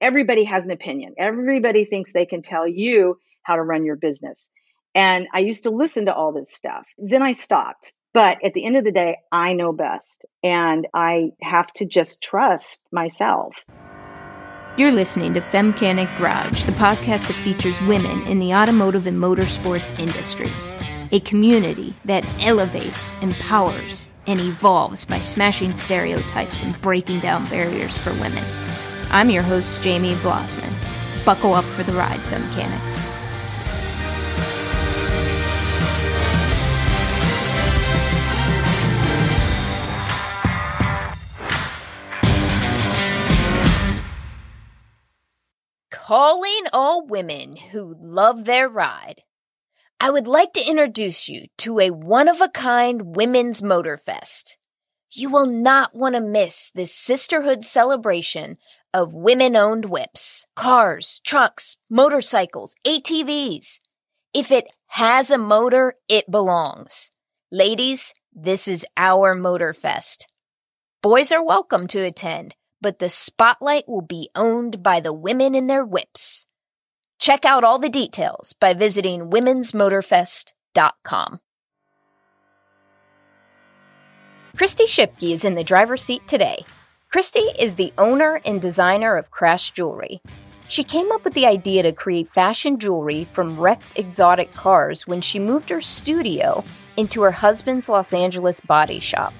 everybody has an opinion. Everybody thinks they can tell you how to run your business. And I used to listen to all this stuff. Then I stopped. But at the end of the day, I know best. And I have to just trust myself. You're listening to Femcanic Garage, the podcast that features women in the automotive and motorsports industries. A community that elevates, empowers, and evolves by smashing stereotypes and breaking down barriers for women. I'm your host, Jamie Blossman. Buckle up for the ride, Femcanics. Calling all women who love their ride. I would like to introduce you to a one of a kind women's motor fest. You will not want to miss this sisterhood celebration of women owned whips, cars, trucks, motorcycles, ATVs. If it has a motor, it belongs. Ladies, this is our motor fest. Boys are welcome to attend, but the spotlight will be owned by the women in their whips. Check out all the details by visiting womensmotorfest.com. Christy Shipke is in the driver's seat today. Christy is the owner and designer of Crash Jewelry. She came up with the idea to create fashion jewelry from wrecked exotic cars when she moved her studio into her husband's Los Angeles body shop.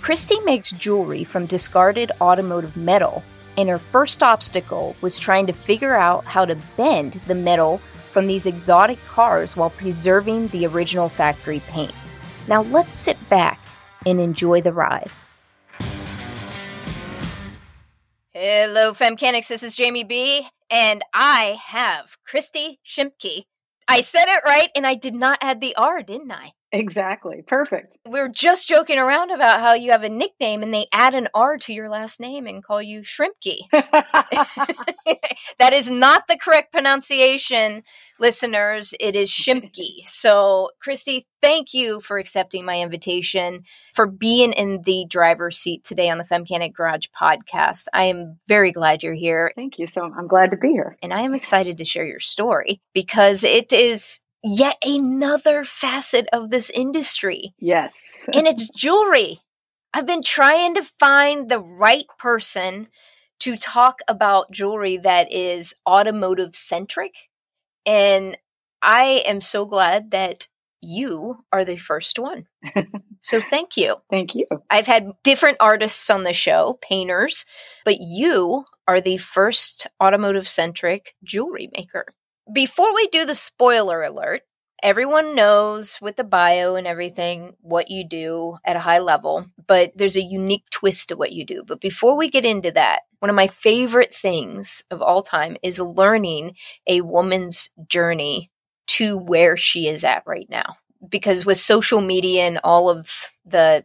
Christy makes jewelry from discarded automotive metal, and her first obstacle was trying to figure out how to bend the metal from these exotic cars while preserving the original factory paint. Now let's sit back and enjoy the ride. Hello, Femcanics. This is Jamie B, and I have Christy Shimke. I said it right, and I did not add the R, didn't I? Exactly. Perfect. We were just joking around about how you have a nickname and they add an R to your last name and call you Shrimpkey. that is not the correct pronunciation, listeners. It is Shimpke. So, Christy, thank you for accepting my invitation, for being in the driver's seat today on the Femcanic Garage podcast. I am very glad you're here. Thank you. So, I'm glad to be here. And I am excited to share your story because it is yet another facet of this industry. Yes. and it's jewelry. I've been trying to find the right person to talk about jewelry that is automotive centric. And I am so glad that you are the first one. so thank you. Thank you. I've had different artists on the show, painters, but you are the first automotive centric jewelry maker before we do the spoiler alert, everyone knows with the bio and everything what you do at a high level, but there's a unique twist to what you do. But before we get into that, one of my favorite things of all time is learning a woman's journey to where she is at right now. Because with social media and all of the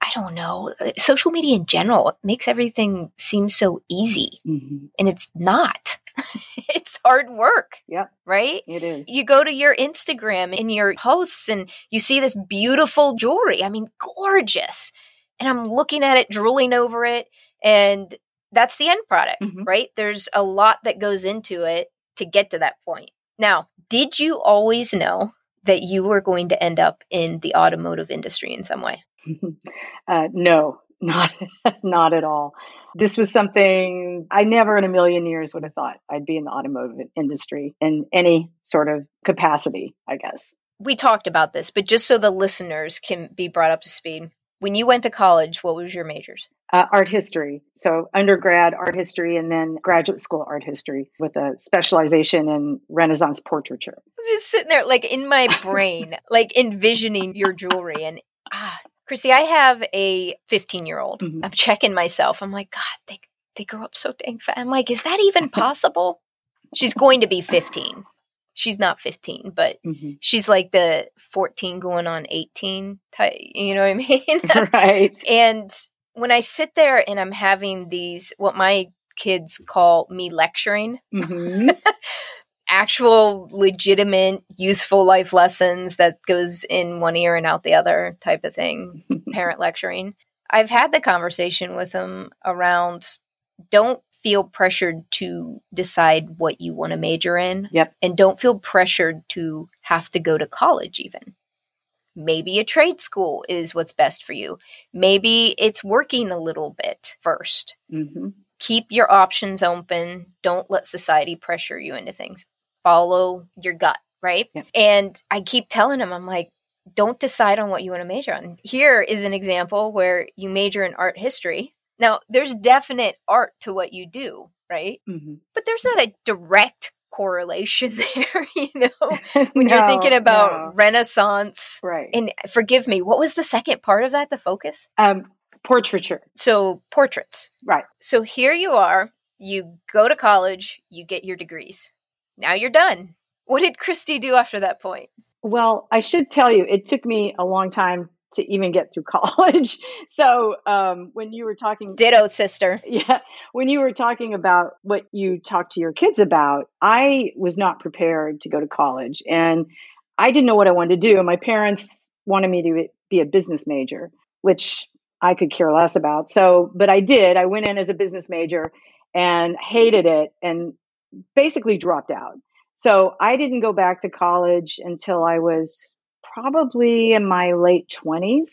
I don't know, social media in general, makes everything seem so easy. Mm-hmm. And it's not. it's hard work. Yeah. Right? It is. You go to your Instagram and your posts and you see this beautiful jewelry. I mean, gorgeous. And I'm looking at it, drooling over it. And that's the end product, mm-hmm. right? There's a lot that goes into it to get to that point. Now, did you always know that you were going to end up in the automotive industry in some way? uh, no, not not at all this was something I never in a million years would have thought I'd be in the automotive industry in any sort of capacity, I guess. We talked about this, but just so the listeners can be brought up to speed, when you went to college, what was your majors? Uh, art history. So, undergrad art history and then graduate school art history with a specialization in Renaissance portraiture. I'm just sitting there, like in my brain, like envisioning your jewelry. And ah, Chrissy, I have a 15 year old. Mm-hmm. I'm checking myself. I'm like, God, they they grow up so dang fast. I'm like, is that even possible? she's going to be 15. She's not 15, but mm-hmm. she's like the 14 going on 18 type. You know what I mean? right. and when I sit there and I'm having these, what my kids call me lecturing. Mm-hmm. Actual legitimate useful life lessons that goes in one ear and out the other type of thing parent lecturing i've had the conversation with them around don't feel pressured to decide what you want to major in. Yep. And don't feel pressured to have to go to college, even. Maybe a trade school is what's best for you. Maybe it's working a little bit 1st Mm-hmm. Keep your options open. Don't let society pressure you into things. Follow your gut, right? Yeah. And I keep telling him, I'm like, don't decide on what you want to major on. Here is an example where you major in art history. Now, there's definite art to what you do, right? Mm-hmm. But there's not a direct correlation there, you know, when you're thinking about Renaissance. right, And forgive me, what was the second part of that, the focus? um, portraiture, So, portraits. right? So here you are, you go to college, you get your degrees. Now you're done. What did Christy do after that point? Well, I should tell you, it took me a long time to even get through college. So um, when you were talking, Ditto, sister. yeah, when you were talking about what you talk to your kids about, I was not prepared to go to college, and I didn't know what I wanted to do. My parents wanted me to be a business major, which I could care less about. So, but I did. I went in as a business major and hated it, and basically dropped out. So I didn't go back to college until I was probably in my late 20s.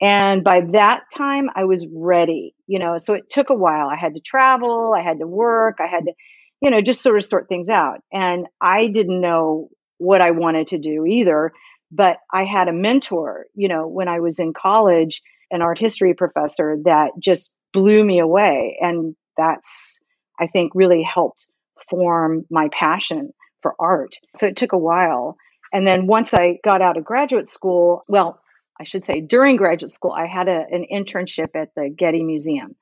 And by that time, I was ready, you know. So it took a while. I had to travel, I had to work, I had to, you know, just sort of sort things out. And I didn't know what I wanted to do either. But I had a mentor, you know, when I was in college, an art history professor that just blew me away. And that's, I think, really helped form my passion for art. So it took a while. And then once I got out of graduate school, well, I should say during graduate school, I had a, an internship at the Getty Museum.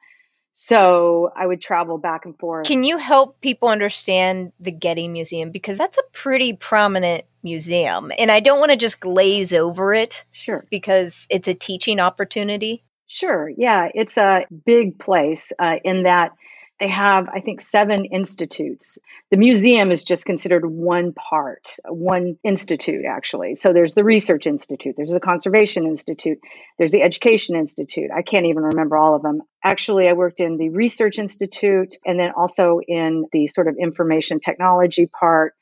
So I would travel back and forth. Can you help people understand the Getty Museum? Because that's a pretty prominent museum. And I don't want to just glaze over it sure. because it's a teaching opportunity. Sure. Yeah. It's a big place uh, in that they have, I think, seven institutes. The museum is just considered one part, one institute, actually. So there's the Research Institute, there's the Conservation Institute, there's the Education Institute. I can't even remember all of them. Actually, I worked in the Research Institute and then also in the sort of information technology part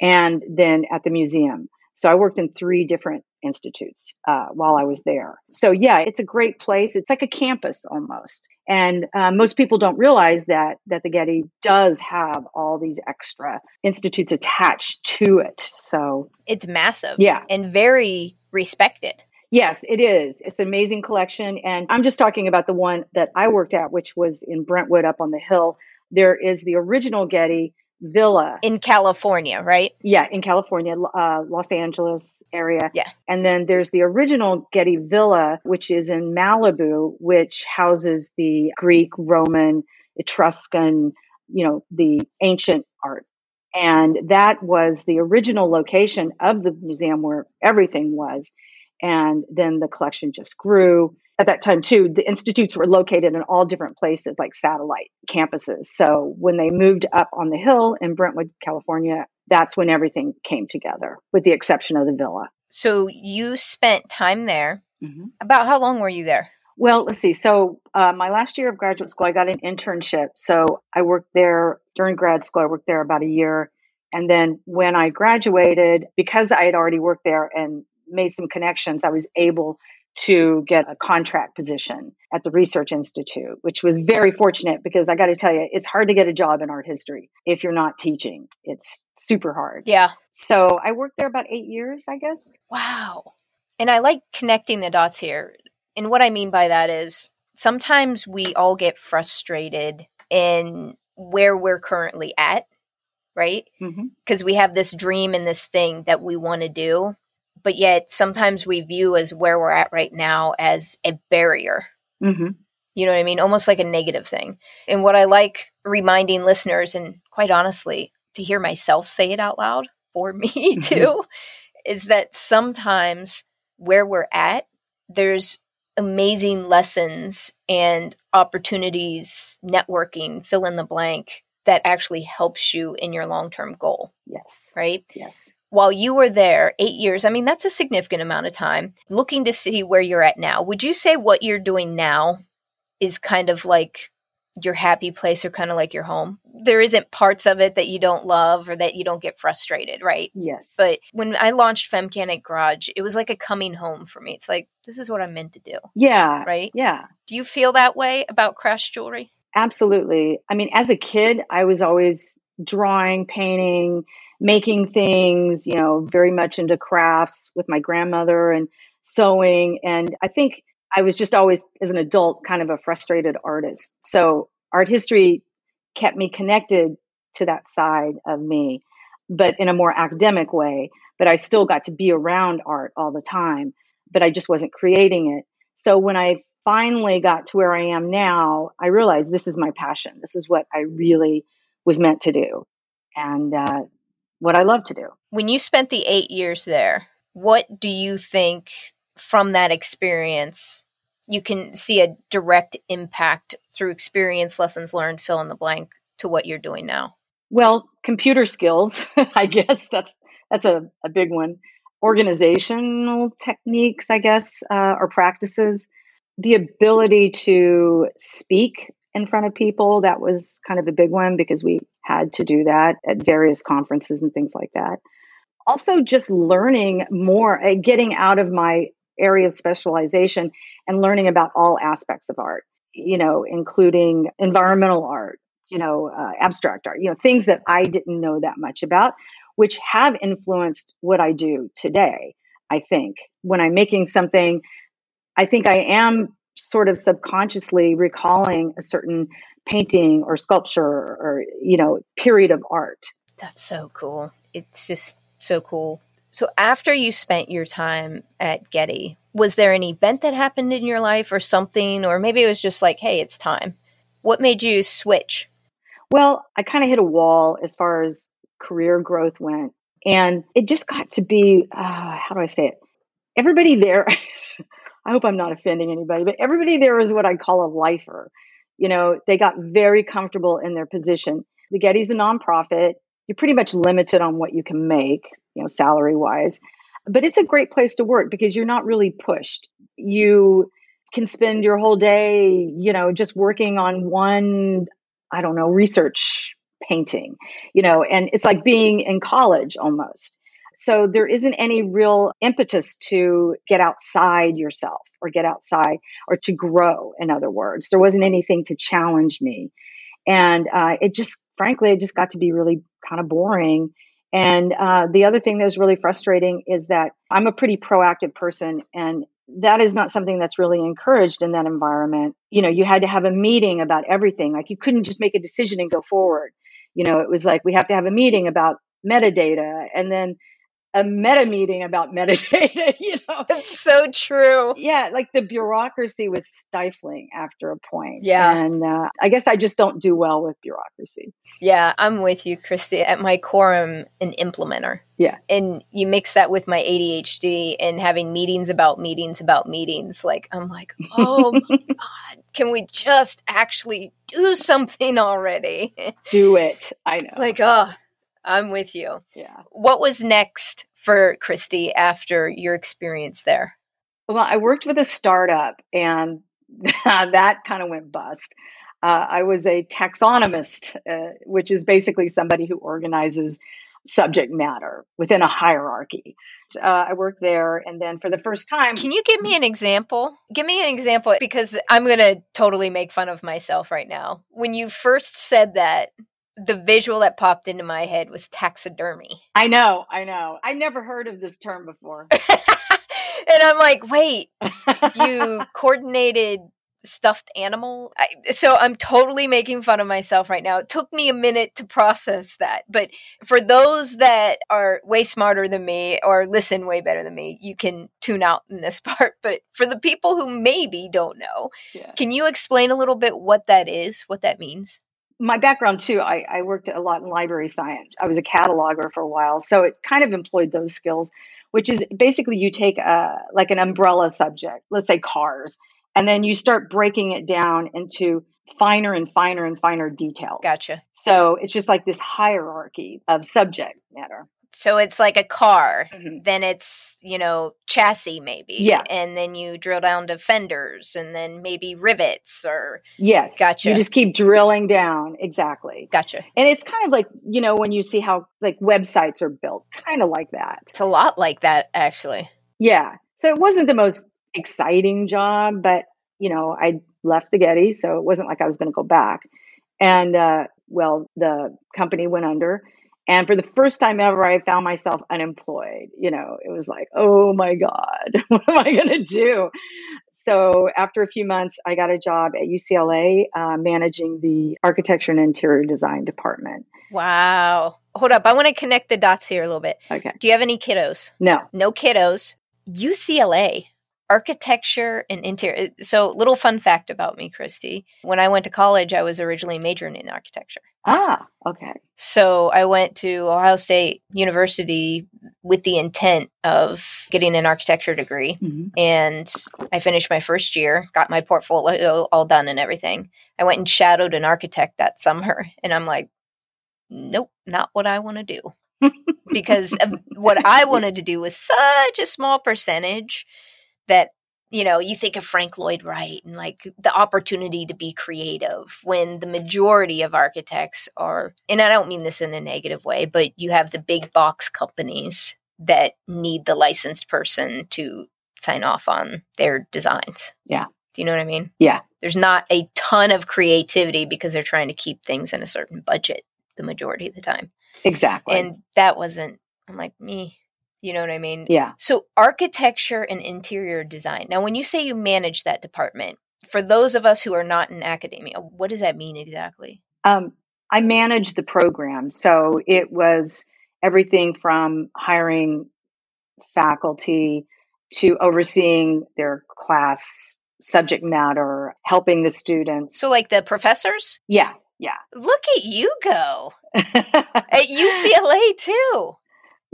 and then at the museum. So I worked in three different institutes uh, while I was there. So yeah, it's a great place. It's like a campus almost. And uh, most people don't realize that that the Getty does have all these extra institutes attached to it. So It's massive. yeah, And very respected. yes, it is. It's an amazing collection. And I'm just talking about the one that I worked at, which was in Brentwood up on the hill. There is the original Getty Villa. In California, right? Yeah, in California, uh, Los Angeles area. Yeah. And then there's the original Getty Villa, which is in Malibu, which houses the Greek, Roman, Etruscan, you know, the ancient art. And that was the original location of the museum where everything was. And then the collection just grew. At that time, too, the institutes were located in all different places, like satellite campuses. So when they moved up on the hill in Brentwood, California, that's when everything came together, with the exception of the villa. So you spent time there. Mm-hmm. About how long were you there? Well, let's see. So, uh, my last year of graduate school, I got an internship. So, I worked there during grad school. I worked there about a year. And then when I graduated, because I had already worked there and made some connections, I was able to get a contract position at the Research Institute, which was very fortunate because I got to tell you, it's hard to get a job in art history if you're not teaching. It's super hard. Yeah. So, I worked there about eight years, I guess. Wow. And I like connecting the dots here. And what I mean by that is sometimes we all get frustrated in where we're currently at, right? Mm-hmm. Because we have this dream and this thing that we want to do, but yet sometimes we view as where we're at right now as a barrier. Mm-hmm. You know what I mean? Almost like a negative thing. And what I like reminding listeners, and quite honestly, to hear myself say it out loud for me too, is that sometimes where we're at, there's amazing lessons and opportunities, networking, fill in the blank that actually helps you in your long term goal, Yes. right? Yes. While you were there eight years, I mean, that's a significant amount of time. Looking to see where you're at now, would you say what you're doing now is kind of like your happy place or kind of like your home. There isn't parts of it that you don't love or that you don't get frustrated, right? Yes. But when I launched Femcanic Garage, it was like a coming home for me. It's like this is what I'm meant to do. Yeah. Right? Yeah. Do you feel that way about crash jewelry? Absolutely. I mean, as a kid, I was always drawing, painting, making things, you know, very much into crafts with my grandmother and sewing. And I think I was just always, as an adult, kind of a frustrated artist. So art history kept me connected to that side of me, but in a more academic way. But I still got to be around art all the time, but I just wasn't creating it. So when I finally got to where I am now, I realized this is my passion. This is what I really was meant to do and uh, what I love to do. When you spent the eight years there, what do you think from that experience you can see a direct impact through experience, lessons learned, fill in the blank to what you're doing now? Well, computer skills, I guess that's that's a, a big one. Organizational techniques, I guess, uh, or practices. The ability to speak in front of people, that was kind of a big one because we had to do that at various conferences and things like that. Also, just learning more, uh, getting out of my area of specialization and learning about all aspects of art, you know, including environmental art, you know, uh, abstract art, you know, things that I didn't know that much about, which have influenced what I do today. I think when I'm making something, I think I am sort of subconsciously recalling a certain painting or sculpture or, you know, period of art. That's so cool. It's just so cool so after you spent your time at Getty, was there an event that happened in your life or something or maybe it was just like, "Hey, it's time." What made you switch? Well, I kind of hit a wall as far as career growth went. And it just got to be, uh, how do I say it? Everybody there, I hope I'm not offending anybody, but everybody there is what I call a lifer. You know, they got very comfortable in their position. The Getty's a nonprofit. You're pretty much limited on what you can make you know, salary wise. But it's a great place to work because you're not really pushed. You can spend your whole day, you know, just working on one, I don't know, research painting, you know, and it's like being in college almost. So there isn't any real impetus to get outside yourself or get outside or to grow, in other words. There wasn't anything to challenge me. And uh, it just, frankly, it just got to be really kind of boring and uh, the other thing that was really frustrating is that I'm a pretty proactive person, and that is not something that's really encouraged in that environment. You know, you had to have a meeting about everything. Like you couldn't just make a decision and go forward. You know, it was like we have to have a meeting about metadata, and then a meta meeting about metadata, you know. It's so true. Yeah, like the bureaucracy was stifling after a point. Yeah. And uh, I guess I just don't do well with bureaucracy. Yeah, I'm with you, Christy. At my core, I'm an implementer. Yeah. And you mix that with my ADHD and having meetings about meetings about meetings. Like, I'm like, oh my God, can we just actually do something already? Do it. I know. Like, oh, I'm with you. Yeah. What was next for Christy after your experience there? Well, I worked with a startup and that kind of went bust. Uh, I was a taxonomist, uh, which is basically somebody who organizes subject matter within a hierarchy. Uh, I worked there, and then for the first time. Can you give me an example? Give me an example because I'm going to totally make fun of myself right now. When you first said that, the visual that popped into my head was taxidermy. I know, I know. I never heard of this term before. and I'm like, wait, you coordinated stuffed animal? I, so I'm totally making fun of myself right now. It took me a minute to process that. But for those that are way smarter than me or listen way better than me, you can tune out in this part. But for the people who maybe don't know, yeah. can you explain a little bit what that is, what that means? My background too, I, I, worked a lot in library science. I was a cataloger for a while, so it kind of employed those skills, which is basically you take a like an umbrella subject, let's say cars, and then you start breaking it down into finer and finer and finer details. Gotcha. So it's just like this hierarchy of subject matter. So it's like a car. Mhm. Then it's, you know, chassis maybe. Yeah. And then you drill down to fenders and then maybe rivets or Yes. Gotcha. You just keep drilling down. Exactly. gotcha. And it's kind of like, you know, when you see how like websites are built, kind of like that. It's a lot like that actually. Yeah. So it wasn't the most exciting job, but, you know, I left the Getty, so it wasn't like I was going to go back. And, uh, well, the company went under. And for the first time ever, I found myself unemployed. You know, it was like, oh my God, what am I going to do? So after a few months, I got a job at UCLA uh, managing the architecture and interior design department. Wow. Hold up. I want to connect the dots here a little bit. Okay. Do you have any kiddos? No. No kiddos. UCLA, architecture and interior. So, little fun fact about me, Christy. When I went to college, I was originally majoring in architecture. Ah, okay. So, I went to Ohio State University with the intent of getting an architecture degree. Mhm. And I finished my first year, got my portfolio all done and everything. I went and shadowed an architect that summer. And I'm like, nope, not what I want to do. because what I wanted to do was such a small percentage that you know you think of Frank Lloyd Wright and like the opportunity to be creative when the majority of architects are and I don't mean this in a negative way but you have the big box companies that need the licensed person to sign off on their designs. Yeah. Do you know what I mean? Yeah. There's not a ton of creativity because they're trying to keep things in a certain budget the majority of the time. Exactly. And that wasn't, I'm like, me. You know what I mean? yeah. So, architecture and interior design. Now, when you say you manage that department, for those of us who are not in academia, what does that mean exactly? Um, I managed the program. So it was everything from hiring faculty to overseeing their class subject matter, helping the students. So, like the professors? yeah, yeah. Look at you go at UCLA too.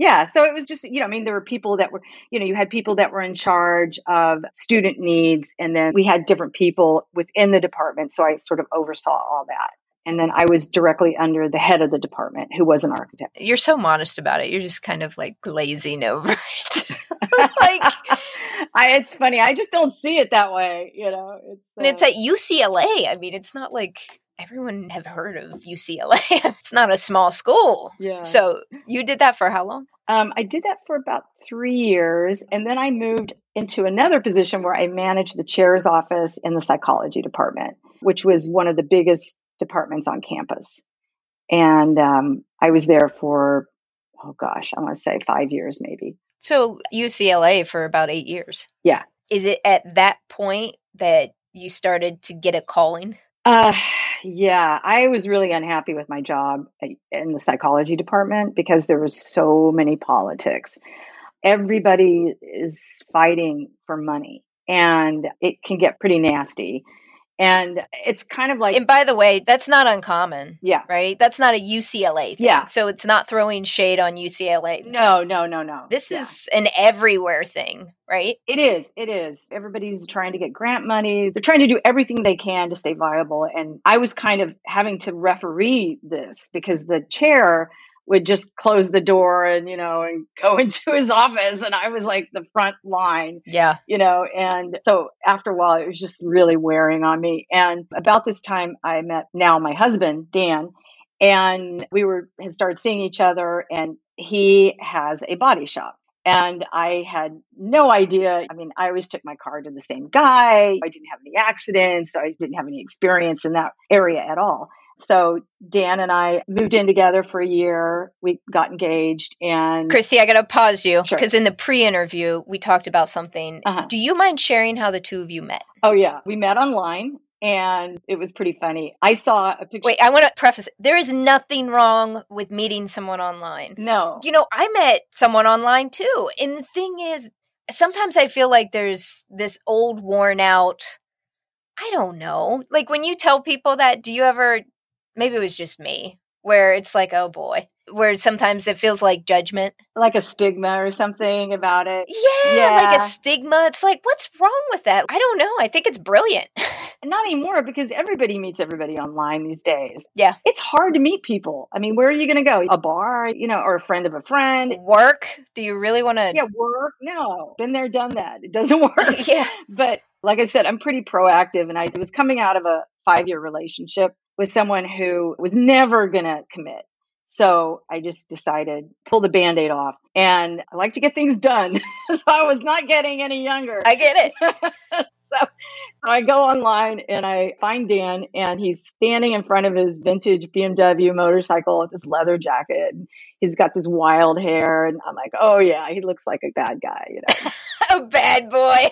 Yeah. So it was just, you know, I mean, there were people that were, you know, you had people that were in charge of student needs, and then we had different people within the department. So I sort of oversaw all that. And then I was directly under the head of the department, who was an architect. You're so modest about it. You're just kind of like glazing over it. like, I, it's funny. I just don't see it that way. You know, it's, and it's uh, at UCLA. I mean, it's not like everyone have heard of UCLA. it's not a small school. yeah. So, you did that for how long? Um, I did that for about three years, and then I moved into another position where I managed the chair's office in the psychology department, which was one of the biggest departments on campus. And um, I was there for, oh gosh, I want to say five years maybe. So UCLA for about eight years. Yeah. Is it at that point that you started to get a calling? Uh, yeah, I was really unhappy with my job in the psychology department because there was so many politics. Everybody is fighting for money and it can get pretty nasty. And it's kind of like, And by the way, that's not uncommon, yeah, right? That's not a UCLA thing. Yeah. So it's not throwing shade on UCLA. no, no, no, no. This Yeah. is an everywhere thing, right? It is. It is. Everybody's trying to get grant money. They're trying to do everything they can to stay viable. And I was kind of having to referee this because the chair would just close the door and, you know, and go into his office. And I was like the front line, Yeah. you know. And so after a while, it was just really wearing on me. And about this time, I met now my husband, Dan, and we were had started seeing each other and he has a body shop and i had no idea i mean i always took my car to the same guy i didn't have any accidents i didn't have any experience in that area at all so dan and i moved in together for a year we got engaged and Christy, I got to pause you Sure. because in the pre interview, we talked about something. Uh-huh. Do you mind sharing how the two of you met? oh yeah we met online and it was pretty funny i saw a picture Wait, I want to preface there is nothing wrong with meeting someone online. no You know, I met someone online too. And the thing is, sometimes I feel like there's this old, worn out, I don't know. Like when you tell people that, do you ever, maybe it was just me, where it's like, oh boy. where sometimes it feels like judgment. Like a stigma or something about it. Yeah, like a stigma. It's like, what's wrong with that? I don't know. I think it's brilliant. Not anymore because everybody meets everybody online these days. Yeah. It's hard to meet people. I mean, where are you going to go? A bar, you know, or a friend of a friend? Work? Do you really want to? Yeah, work? No. Been there, done that. It doesn't work. yeah. but like I said, I'm pretty proactive and I was coming out of a five year relationship with someone who was never going to commit. So I just decided pull the band-aid off and I like to get things done. so I was not getting any younger. I get it. so, so I go online and I find Dan and he's standing in front of his vintage BMW motorcycle with this leather jacket. And he's got this wild hair and I'm like, "Oh yeah, he looks like a bad guy, you know." A bad boy.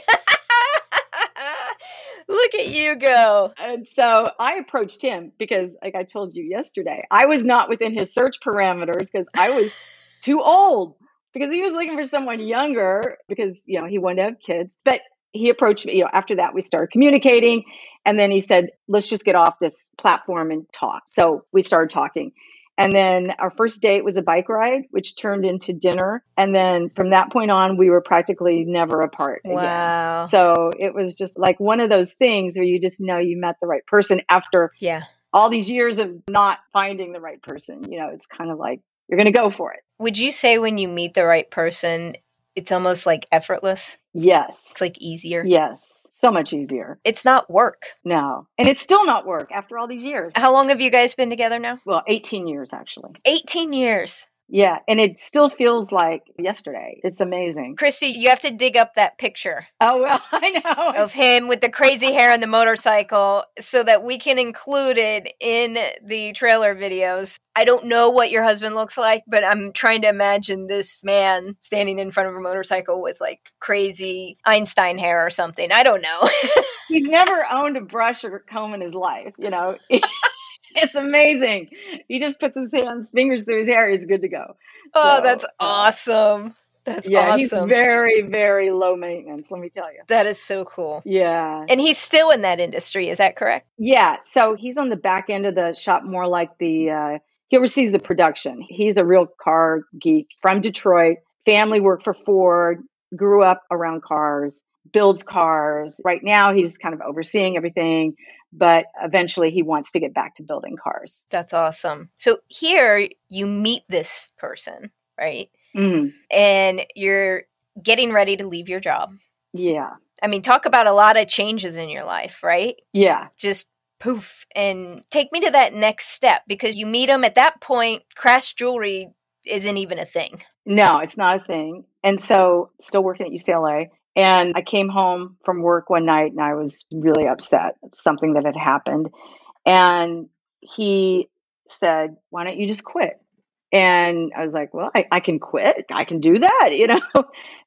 Look at you go. And so I approached him because, like I told you yesterday, I was not within his search parameters because I was too old because he was looking for someone younger because, you know, he wanted to have kids. But he approached me, you know, after that, we started communicating. And then he said, let's just get off this platform and talk. So we started talking. And then our first date was a bike ride, which turned into dinner. And then from that point on, we were practically never apart again. Wow. So it was just like one of those things where you just know you met the right person after yeah. all these years of not finding the right person. You know, it's kind of like you're going to go for it. Would you say when you meet the right person, it's almost like effortless? Yes. It's like easier. Yes. So much easier. It's not work. No. And it's still not work after all these years. How long have you guys been together now? Well, 18 years actually. 18 years. Yeah. And it still feels like yesterday. It's amazing. Christy, you have to dig up that picture Oh, well, I know. of him with the crazy hair and the motorcycle so that we can include it in the trailer videos. I don't know what your husband looks like, but I'm trying to imagine this man standing in front of a motorcycle with like crazy Einstein hair or something. I don't know. He's never owned a brush or comb in his life, you know. it's amazing. He just puts his hands, fingers through his hair. He's good to go. oh, So, that's uh, awesome. That's yeah, he's awesome. very, very low maintenance. Let me tell you. that is so cool. Yeah, And he's still in that industry, is that correct? yeah. So he's on the back end of the shop, more like the. Uh, he oversees the production. He's a real car geek from Detroit. Family worked for Ford. Grew up around cars. Builds cars. Right now, he's kind of overseeing everything, but eventually, he wants to get back to building cars. That's awesome. So here you meet this person, right? Mm, And you're getting ready to leave your job. yeah, I mean, talk about a lot of changes in your life, right? yeah. Just poof. And take me to that next step because you meet him at that point, crash jewelry isn't even a thing. No, it's not a thing. And so, still working at UCLA. And I came home from work one night and I was really upset. Something that had happened. And he said, Why don't you just quit? And I was like, Well, I, I can quit. I can do that, you know,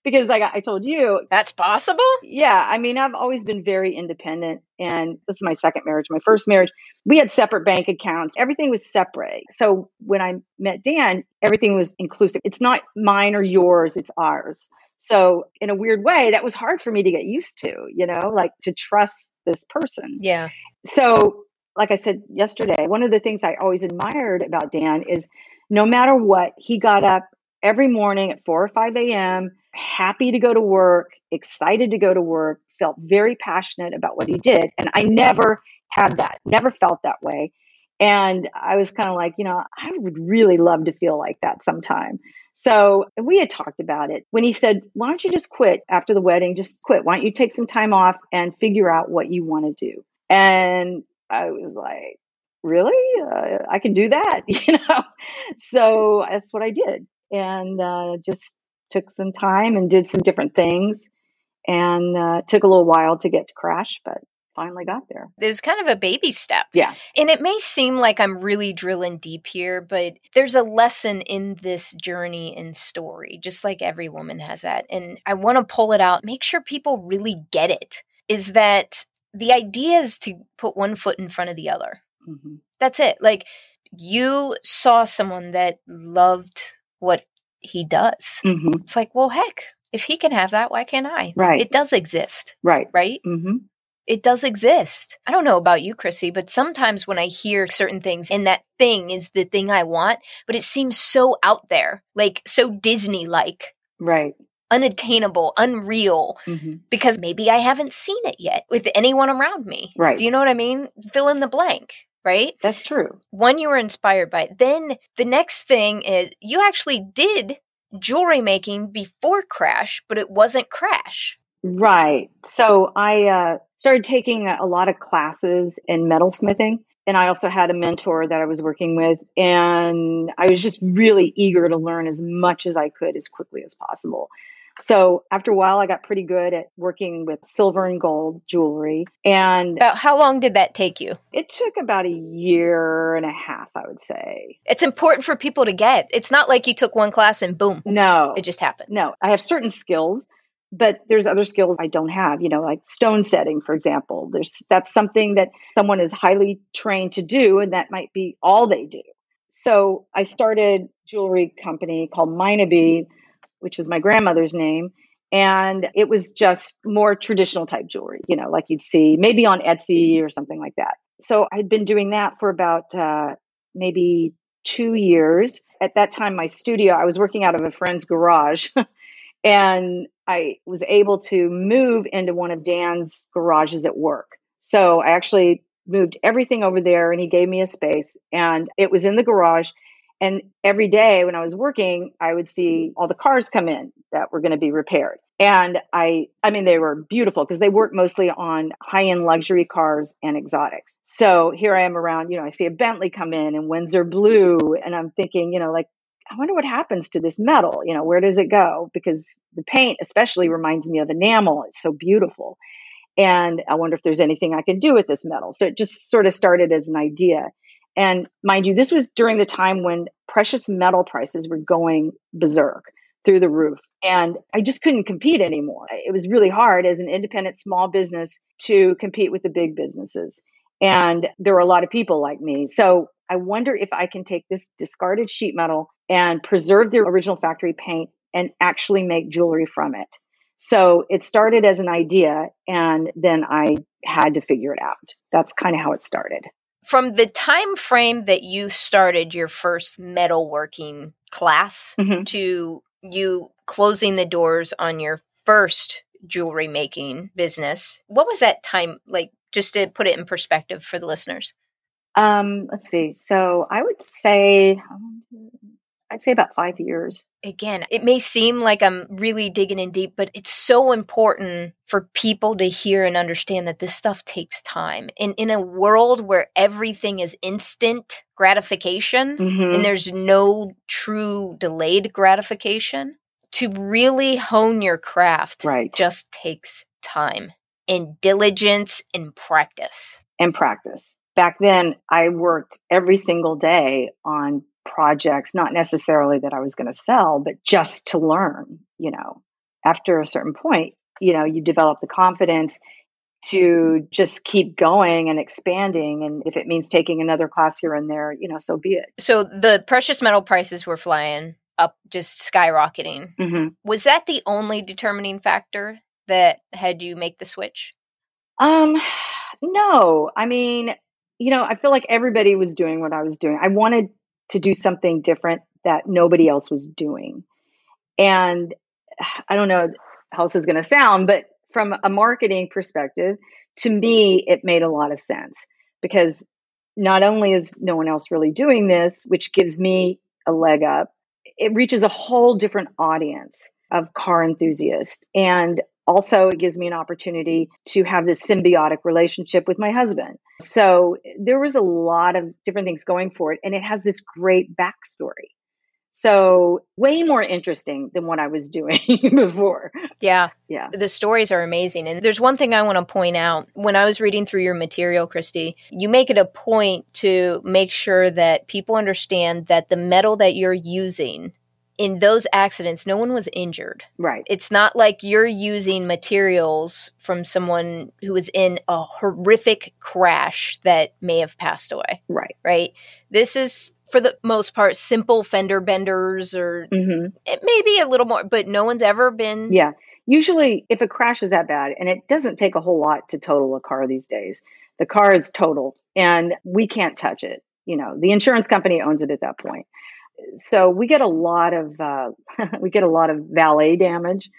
because like I told you, That's possible? yeah, I mean, I've always been very independent. And this is my second marriage. My first marriage, we had separate bank accounts, everything was separate. So when I met Dan, everything was inclusive. It's not mine or yours, it's ours. So in a weird way, that was hard for me to get used to, you know, like to trust this person. Yeah. So, like I said yesterday, one of the things I always admired about Dan is no matter what, he got up every morning at 4 or 5 a.m., happy to go to work, excited to go to work, felt very passionate about what he did. And I never had that, never felt that way. And I was kind of like, you know, I would really love to feel like that sometime. So we had talked about it when he said, Why don't you just quit after the wedding? Just quit. Why don't you take some time off and figure out what you want to do? And I was like, Really? Uh, I can do that, you know? So that's what I did. And uh, just took some time and did some different things. And uh, took a little while to get to crash, but finally got there. It was kind of a baby step. Yeah. And it may seem like I'm really drilling deep here, but there's a lesson in this journey and story, just like every woman has that. And I want to pull it out, make sure people really get it. Is that the idea is to put one foot in front of the other. hmm That's it. Like you saw someone that loved what he does. hmm It's like, well, heck, if he can have that, why can't I? Right. It does exist, Right. right? hmm It does exist. I don't know about you, Chrissy, but sometimes when I hear certain things and that thing is the thing I want, but it seems so out there, like so Disney like. Right. Unattainable, unreal, hmm because maybe I haven't seen it yet with anyone around me. Right. Do you know what I mean? Fill in the blank, right? That's true. one you were inspired by. It. Then the next thing is you actually did jewelry making before Crash, but it wasn't Crash. Right. So I uh, started taking a lot of classes in metalsmithing. And I also had a mentor that I was working with. And I was just really eager to learn as much as I could as quickly as possible. So after a while, I got pretty good at working with silver and gold jewelry. And About how long did that take you? it took about a year and a half, I would say. It's important for people to get. It's not like you took one class and boom, No, it just happened. no, I have certain skills, but there's other skills I don't have, you know, like stone setting, for example. There's that's something that someone is highly trained to do, and that might be all they do. So I started jewelry company called Minabee, which was my grandmother's name. And it was just more traditional type jewelry, you know, like you'd see maybe on Etsy or something like that. So I'd been doing that for about uh, maybe two years. At that time, my studio, I was working out of a friend's garage. and I was able to move into one of Dan's garages at work. So I actually moved everything over there and he gave me a space and it was in the garage. And every day when I was working, I would see all the cars come in that were going to be repaired. And I, I mean, they were beautiful because they worked mostly on high end luxury cars and exotics. So here I am around, you know, I see a Bentley come in and Windsor blue. And I'm thinking, you know, like, I wonder what happens to this metal. You know, where does it go? Because the paint, especially, reminds me of enamel. It's so beautiful. And I wonder if there's anything I can do with this metal. So it just sort of started as an idea. And mind you, this was during the time when precious metal prices were going berserk through the roof. And I just couldn't compete anymore. It was really hard as an independent small business to compete with the big businesses. And there were a lot of people like me. So I wonder if I can take this discarded sheet metal and preserve the original factory paint and actually make jewelry from it. So it started as an idea and then I had to figure it out. That's kind of how it started. From the time frame that you started your first metalworking class Mhm. to you closing the doors on your first jewelry making business, what was that time like? Just to put it in perspective for the listeners. Um, let's see. So I would say, I'd say about five years. again, it may seem like I'm really digging in deep, but it's so important for people to hear and understand that this stuff takes time. And in a world where everything is instant gratification Mhm. and there's no true delayed gratification, to really hone your craft Right. just takes time and diligence and practice. and practice. Back then, I worked every single day on projects, not necessarily that I was going to sell, but just to learn. You know, after a certain point, you know, you develop the confidence to just keep going and expanding. And if it means taking another class here and there, you know, so be it. So the precious metal prices were flying up, just skyrocketing. hmm Was that the only determining factor that had you make the switch? Um, no, I mean, you know, I feel like everybody was doing what I was doing. I wanted to do something different that nobody else was doing. And I don't know how this is going to sound, but from a marketing perspective, to me, it made a lot of sense because not only is no one else really doing this, which gives me a leg up, it reaches a whole different audience of car enthusiasts. And also, it gives me an opportunity to have this symbiotic relationship with my husband. So, there was a lot of different things going for it. And it has this great backstory. So, way more interesting than what I was doing before. Yeah, Yeah. the stories are amazing. And there's one thing I want to point out. When I was reading through your material, Christy, you make it a point to make sure that people understand that the metal that you're using in those accidents, no one was injured. Right. It's not like you're using materials from someone who was in a horrific crash that may have passed away, Right. right? This is, for the most part, simple fender benders or hmm it may be a little more, but no one's ever been. Yeah. usually if a crash is that bad, and it doesn't take a whole lot to total a car these days, the car is totaled and we can't touch it. You know, the insurance company owns it at that point. So we get a lot of uh, we get a lot of valet damage.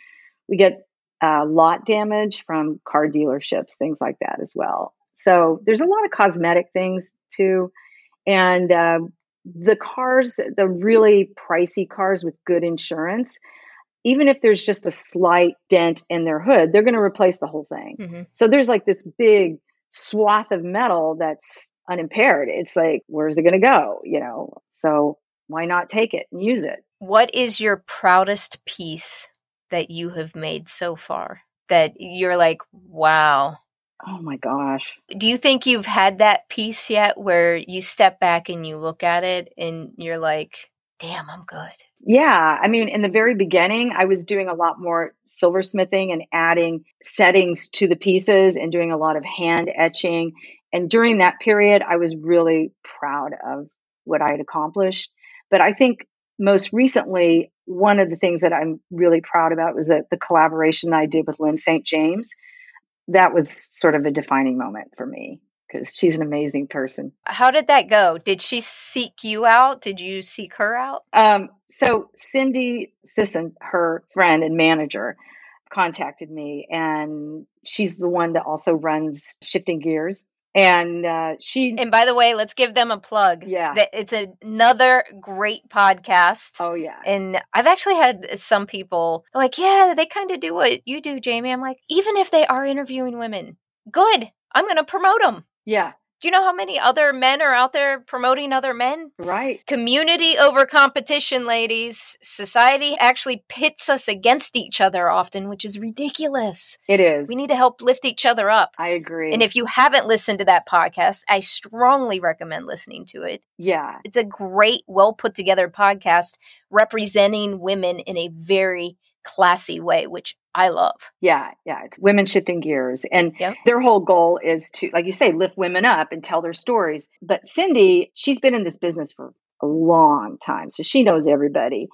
We get uh, lot damage from car dealerships, things like that as well. So there's a lot of cosmetic things too, and uh, the cars, the really pricey cars with good insurance, even if there's just a slight dent in their hood, they're going to replace the whole thing. Mm-hmm. So there's like this big swath of metal that's unimpaired. It's like, where's it going to go? You know, so why not take it and use it? What is your proudest piece that you have made so far that you're like, wow? Oh my gosh. Do you think you've had that piece yet where you step back and you look at it and you're like, damn, I'm good? Yeah. I mean, in the very beginning, I was doing a lot more silversmithing and adding settings to the pieces and doing a lot of hand etching. And during that period, I was really proud of what I had accomplished. But I think most recently, one of the things that I'm really proud about was that the collaboration I did with Lyn St. James. That was sort of a defining moment for me because she's an amazing person. How did that go? Did she seek you out? Did you seek her out? Um, so Cindy Sisson, her friend and manager, contacted me, and she's the one that also runs Shifting Gears. And uh, she. And by the way, let's give them a plug. Yeah. It's another great podcast. Oh, yeah. And I've actually had some people like, yeah, they kind of do what you do, Jamie. I'm like, even if they are interviewing women, good. I'm going to promote them. Yeah. Do you know how many other men are out there promoting other men? Right. Community over competition, ladies. Society actually pits us against each other often, which is ridiculous. It is. We need to help lift each other up. I agree. And if you haven't listened to that podcast, I strongly recommend listening to it. Yeah. It's a great, well put together podcast representing women in a very classy way, which I love. Yeah, yeah. It's women shifting gears. And yep. their whole goal is to, like you say, lift women up and tell their stories. But Cindy, she's been in this business for a long time. So she knows everybody.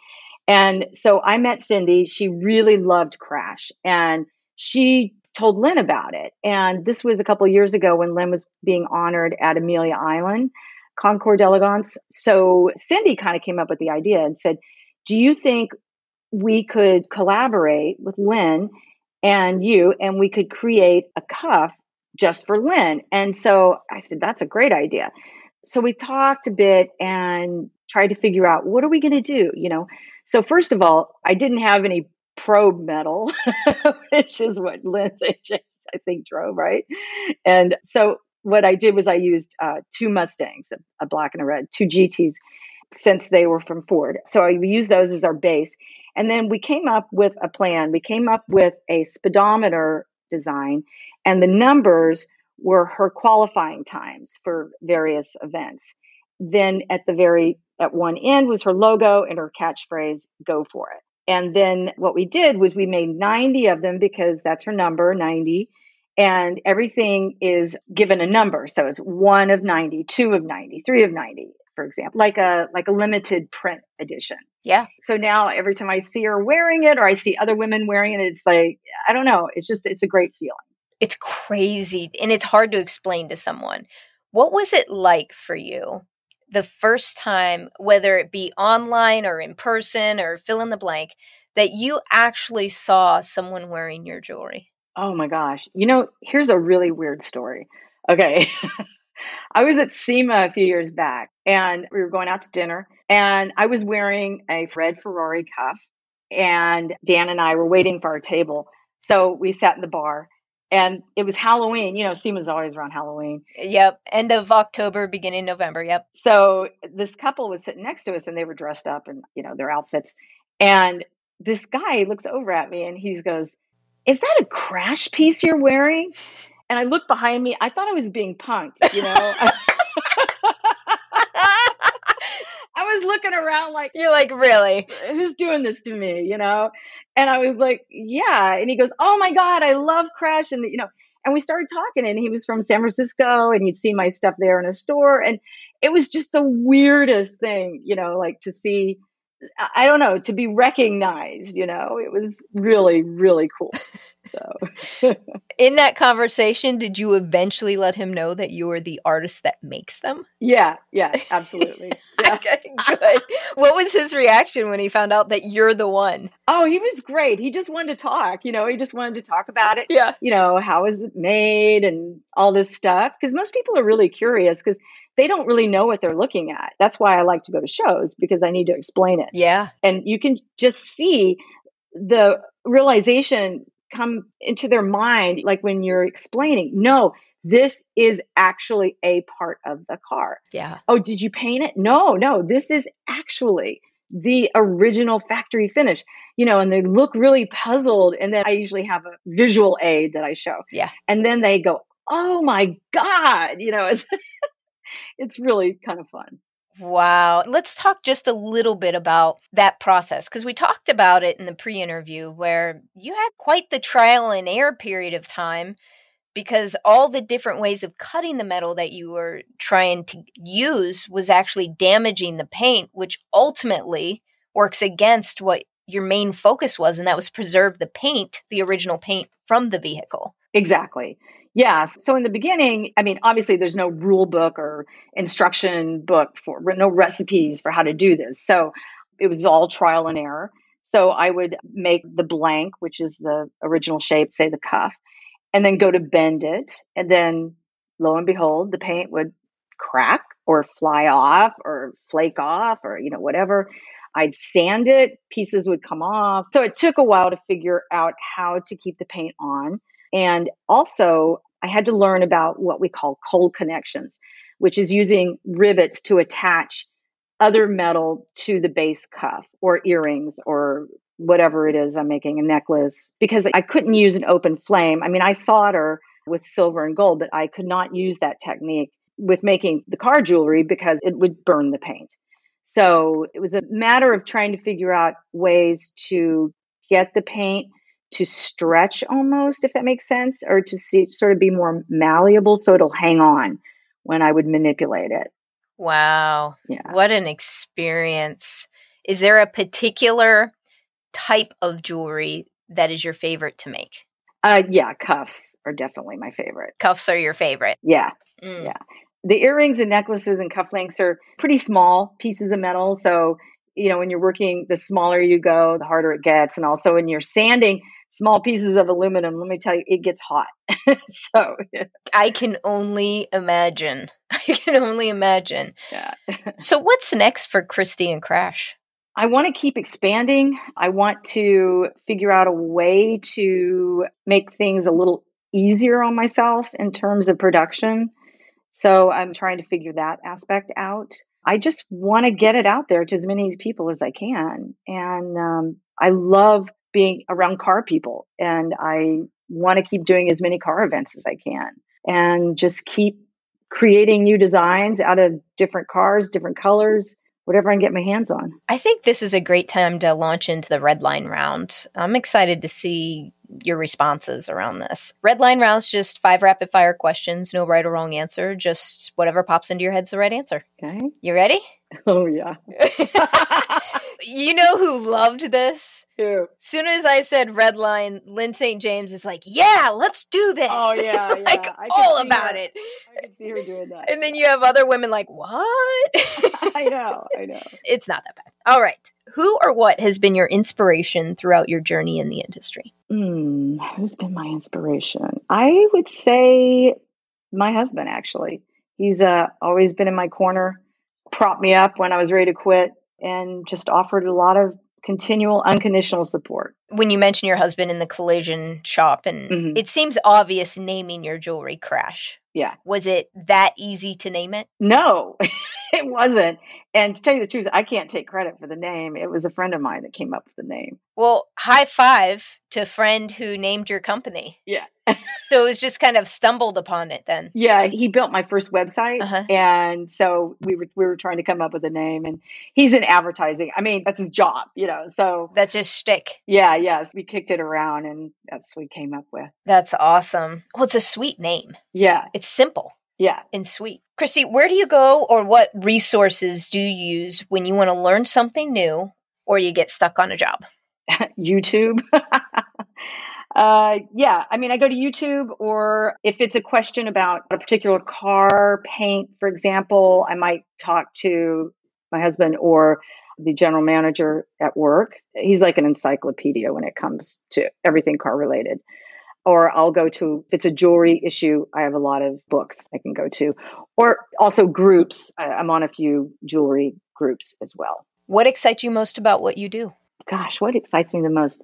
And so I met Cindy. She really loved Crash. And she told Lyn about it. And this was a couple years ago when Lyn was being honored at Amelia Island, Concours d'Elegance. So Cindy kind of came up with the idea and said, Do you think we could collaborate with Lyn and you, and we could create a cuff just for Lyn. And so I said, that's a great idea. So we talked a bit and tried to figure out what are we going to do, you know? So first of all, I didn't have any probe metal, which is what Lyn just I think drove, right? And so what I did was I used uh, two Mustangs, a, a black and a red, two GTs, since they were from Ford. So I used those as our base. And then we came up with a plan. We came up with a speedometer design, and the numbers were her qualifying times for various events. Then at the very at one end was her logo and her catchphrase, go for it. And then what we did was we made 90 of them because that's her number, 90. And everything is given a number. So it's one of 90, two of 90, three of 90, for example, like a like a limited print edition. Yeah. So now every time I see her wearing it or I see other women wearing it, it's like I don't know, it's just it's a great feeling. It's crazy and it's hard to explain to someone. What was it like for you the first time whether it be online or in person or fill in the blank that you actually saw someone wearing your jewelry? Oh my gosh. You know, here's a really weird story. Okay. I was at SEMA a few years back and we were going out to dinner and I was wearing a Fred Ferrari cuff and Dan and I were waiting for our table. So we sat in the bar and it was Halloween. You know, SEMA's always around Halloween. Yep. End of October, beginning November. Yep. So this couple was sitting next to us and they were dressed up and, you know, their outfits. And this guy looks over at me and he goes, Is that a crash piece you're wearing? and I looked behind me. I thought I was being punked, you know. Looking around like You're like, really? Who's doing this to me, you know? And I was like, Yeah. And he goes, Oh my God, I love Crash. And you know, and we started talking, and he was from San Francisco and he'd seen my stuff there in a store. And it was just the weirdest thing, you know, like to see I don't know, to be recognized, you know, it was really, really cool. So, in that conversation, did you eventually let him know that you are the artist that makes them? Yeah, yeah, absolutely. Yeah. okay, good. What was his reaction when he found out that you're the one? Oh, he was great. He just wanted to talk, you know, he just wanted to talk about it. Yeah. You know, how is it made and all this stuff. Because most people are really curious because they don't really know what they're looking at. That's why I like to go to shows because I need to explain it. Yeah. And you can just see the realization come into their mind, like when you're explaining, no, this is actually a part of the car. Yeah. Oh, did you paint it? No, no, this is actually the original factory finish. You know, and they look really puzzled. And then I usually have a visual aid that I show. Yeah. And then they go, oh my God, you know, it's, it's really kind of fun. Wow. Let's talk just a little bit about that process because we talked about it in the pre interview where you had quite the trial and error period of time because all the different ways of cutting the metal that you were trying to use was actually damaging the paint, which ultimately works against what your main focus was, and that was preserve the paint, the original paint from the vehicle. Exactly. Yeah. So in the beginning, I mean, obviously there's no rule book or instruction book for no recipes for how to do this. So it was all trial and error. So I would make the blank, which is the original shape, say the cuff, and then go to bend it. And then lo and behold, the paint would crack or fly off or flake off or, you know, whatever. I'd sand it, pieces would come off. So it took a while to figure out how to keep the paint on. And also, I had to learn about what we call cold connections, which is using rivets to attach other metal to the base cuff or earrings or whatever it is I'm making, a necklace, because I couldn't use an open flame. I mean, I solder with silver and gold, but I could not use that technique with making the car jewelry because it would burn the paint. So it was a matter of trying to figure out ways to get the paint to stretch almost, if that makes sense, or to see sort of be more malleable so it'll hang on when I would manipulate it. Wow. Yeah. What an experience. Is there a particular type of jewelry that is your favorite to make? Uh yeah, cuffs are definitely my favorite. Cuffs are your favorite. Yeah. Mm. Yeah. The earrings and necklaces and cufflinks are pretty small pieces of metal, so you know when you're working the smaller you go, the harder it gets and also when you're sanding small pieces of aluminum, let me tell you, it gets hot. so, yeah. I can only imagine. I can only imagine. yeah. So, what's next for Christy and Crash? I want to keep expanding. I want to figure out a way to make things a little easier on myself in terms of production. So, I'm trying to figure that aspect out. I just want to get it out there to as many people as I can. And um, I love being around car people and I want to keep doing as many car events as I can and just keep creating new designs out of different cars, different colors, whatever I can get my hands on. I think this is a great time to launch into the red line round. I'm excited to see your responses around this. Red line rounds just five rapid fire questions, no right or wrong answer, just whatever pops into your head's the right answer. Okay. You ready? Oh yeah. you know who loved this? Ew. Soon as I said red line, Lyn St. James is like, "Yeah, let's do this." Oh yeah, yeah. like all about her. it. I can see her doing that. And then you have other women like, "What?" I know, I know. it's not that bad. All right. Who or what has been your inspiration throughout your journey in the industry? Hmm, who's been my inspiration? I would say my husband. Actually, he's uh, always been in my corner, propped me up when I was ready to quit, and just offered a lot of continual, unconditional support. When you mention your husband in the collision shop, and Mhm. it seems obvious naming your jewelry crash. Yeah. Was it that easy to name it? No, it wasn't. And to tell you the truth, I can't take credit for the name. It was a friend of mine that came up with the name. Well, high five to a friend who named your company. Yeah. So it was just kind of stumbled upon it then. Yeah, he built my first website, Uh-huh. and so we were we were trying to come up with a name. And he's in advertising. I mean, that's his job, you know. So That's just shtick. yeah, yes, we kicked it around, and that's what we came up with. That's awesome. Well, it's a sweet name. Yeah, It's simple yeah. and sweet. Christy, where do you go or what resources do you use when you want to learn something new or you get stuck on a job? YouTube. uh, yeah, I mean, I go to YouTube, or if it's a question about a particular car paint, for example, I might talk to my husband or the general manager at work. He's like an encyclopedia when it comes to everything car related. Or I'll go to, if it's a jewelry issue, I have a lot of books I can go to. Or also groups. I'm on a few jewelry groups as well. What excites you most about what you do? Gosh, what excites me the most?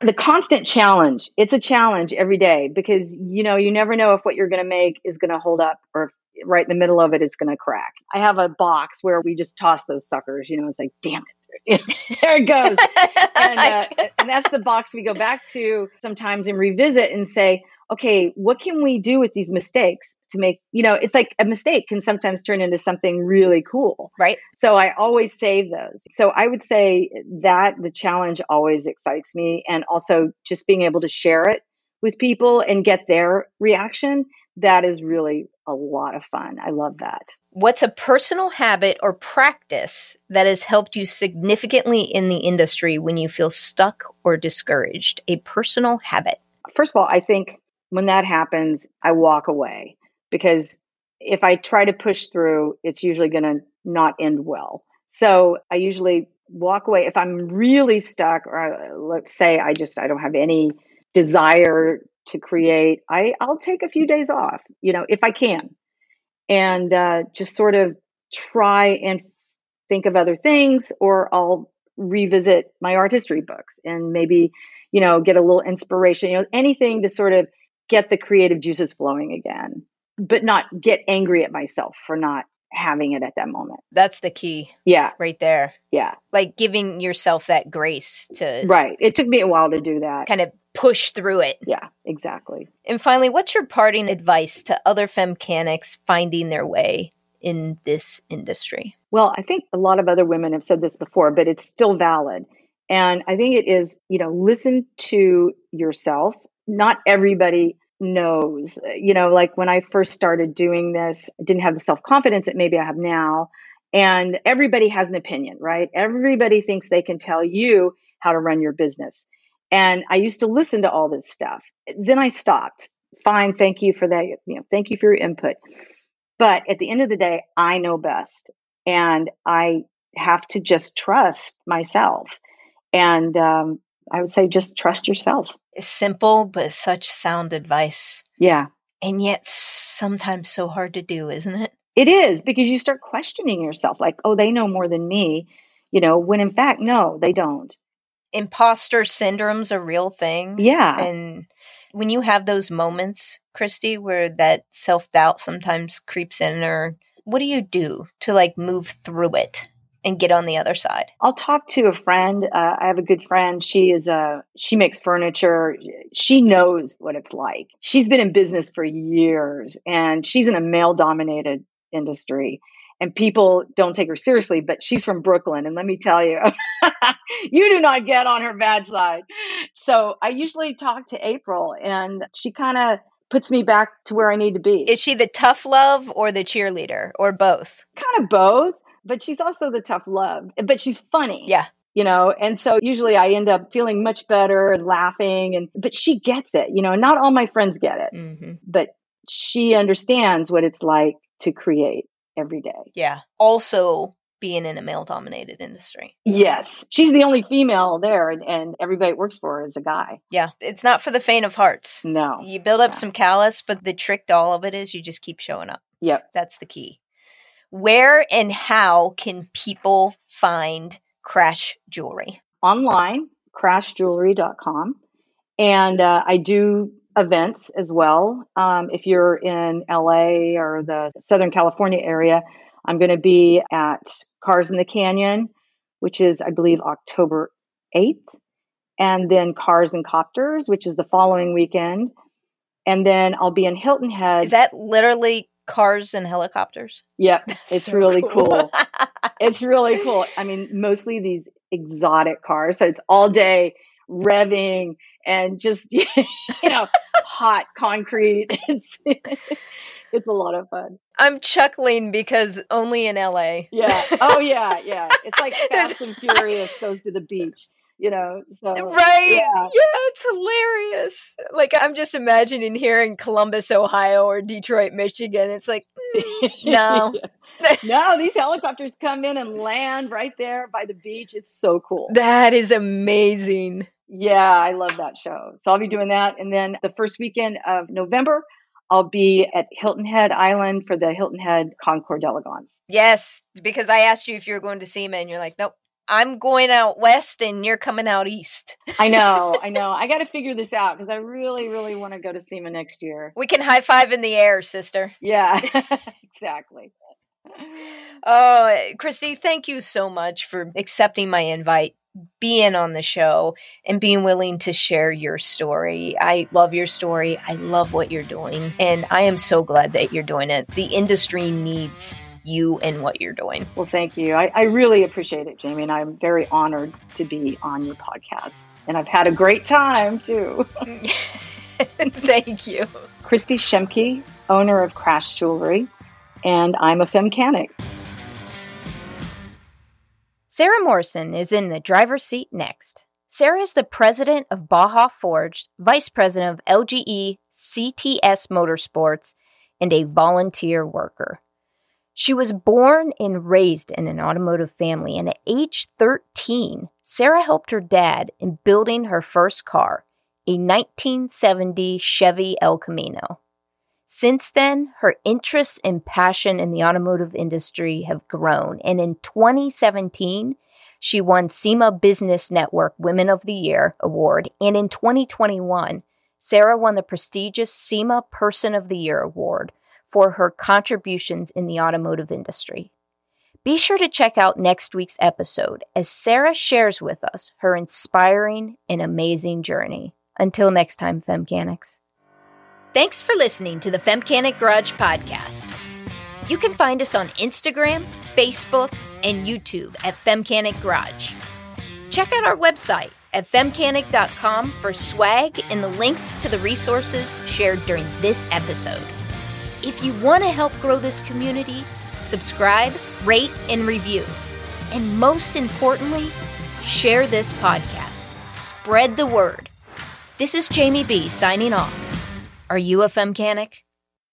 The constant challenge. It's a challenge every day because, you know, you never know if what you're going to make is going to hold up or right in the middle of it is going to crack. I have a box where we just toss those suckers. You know, it's like, damn it, there it goes. and, uh, and that's the box we go back to sometimes and revisit and say, okay, what can we do with these mistakes to make, you know, it's like a mistake can sometimes turn into something really cool. Right. So I always save those. So I would say that the challenge always excites me. And also just being able to share it with people and get their reaction that is really a lot of fun. I love that. What's a personal habit or practice that has helped you significantly in the industry when you feel stuck or discouraged? A personal habit. First of all, I think when that happens, I walk away because if I try to push through, it's usually going to not end well. So I usually walk away if I'm really stuck, or uh, let's say I just I don't have any desire to create, I, I'll take a few days off, you know, if I can, and uh, just sort of try and think of other things, or I'll revisit my art history books and maybe, you know, get a little inspiration, you know, anything to sort of get the creative juices flowing again, but not get angry at myself for not having it at that moment. That's the key. Yeah. Right there. Yeah. Like giving yourself that grace to Right. It took me a while to do that. Kind of push through it. Yeah, exactly. And finally, what's your parting advice to other femcanics finding their way in this industry? Well, I think a lot of other women have said this before, but it's still valid. And I think it is, you know, listen to yourself. Not everybody knows. You know, like when I first started doing this, I didn't have the self confidence that maybe I have now. And everybody has an opinion, right? Everybody thinks they can tell you how to run your business. And I used to listen to all this stuff. Then I stopped. Fine, thank you for that. You know, thank you for your input. But at the end of the day, I know best. And I have to just trust myself. And um, I would say just trust yourself. It's simple, but such sound advice. Yeah. And yet sometimes so hard to do, isn't it? It is because you start questioning yourself like, oh, they know more than me, you know, when in fact, no, they don't. Imposter syndrome's a real thing. Yeah. And when you have those moments, Christy, where that self doubt sometimes creeps in, or what do you do to like move through it? and get on the other side? I'll talk to a friend. Uh, I have a good friend. She is a she makes furniture. She knows what it's like. She's been in business for years, and she's in a male dominated industry. And people don't take her seriously, but she's from Brooklyn. And let me tell you, you do not get on her bad side. So I usually talk to April, and she kind of puts me back to where I need to be. Is she the tough love or the cheerleader or both? Kind of both but she's also the tough love, but she's funny. Yeah. You know, and so usually I end up feeling much better and laughing and but she gets it, you know, not all my friends get it. Mm-hmm. But she understands what it's like to create every day. Yeah. Also being in a male dominated industry. Yes. She's the only female there and, and everybody works for her is a guy. Yeah. It's not for the faint of hearts. No. You build up some callous, but the trick to all of it is you just keep showing up. Yep. That's the key where and how can people find Crash Jewelry? Online, crashjewelry.com. And uh, I do events as well. Um, if you're in LA or the Southern California area, I'm going to be at Cars in the Canyon, which is, I believe, October 8th. And then Cars and Copters, which is the following weekend. And then I'll be in Hilton Head. Is that literally cars and helicopters. Yep, it's so really cool. cool. it's really cool. I mean, mostly these exotic cars. So it's all day revving and just you know hot concrete. It's it's a lot of fun. I'm chuckling because only in LA. Yeah. Oh yeah, yeah. It's like Fast and Furious goes to the beach you know so right yeah. yeah it's hilarious like i'm just imagining here in columbus ohio or detroit michigan it's like mm, no no these helicopters come in and land right there by the beach it's so cool that is amazing yeah i love that show so i'll be doing that and then the first weekend of november I'll be at Hilton Head Island for the Hilton Head Concours d'Elegance. Yes, because I asked you if you were going to SEMA, and you're like, nope, I'm going out west and you're coming out east. I know, I know. I got to figure this out because I really, really want to go to SEMA next year. We can high five in the air, sister. Yeah, exactly. Oh, Christy, thank you so much for accepting my invite, being on the show, and being willing to share your story. I love your story. I love what you're doing. And I am so glad that you're doing it. The industry needs you and what you're doing. Well, thank you. I, I really appreciate it, Jamie, and I'm very honored to be on your podcast. And I've had a great time too. thank you. Christy Schemke, owner of Crash Jewelry, and I'm a femcanic. Sarah Morrison is in the driver's seat next. Sarah is the president of Baja Forged, vice president of LGE CTS Motorsports, and a volunteer worker. She was born and raised in an automotive family, and at age 13, Sarah helped her dad in building her first car, a 1970 Chevy El Camino. Since then, her interests and passion in the automotive industry have grown, and in 2017, she won SEMA Business Network Women of the Year award, and in 2021, Sarah won the prestigious SEMA Person of the Year award for her contributions in the automotive industry. Be sure to check out next week's episode as Sarah shares with us her inspiring and amazing journey. Until next time, Femcanics. Thanks for listening to the Femcanic Garage podcast. You can find us on Instagram, Facebook, and YouTube at Femcanic Garage. Check out our website at femcanic.com for swag and the links to the resources shared during this episode. If you want to help grow this community, subscribe, rate, and review. And most importantly, share this podcast. Spread the word. This is Jamie B signing off. Are you a femcanic?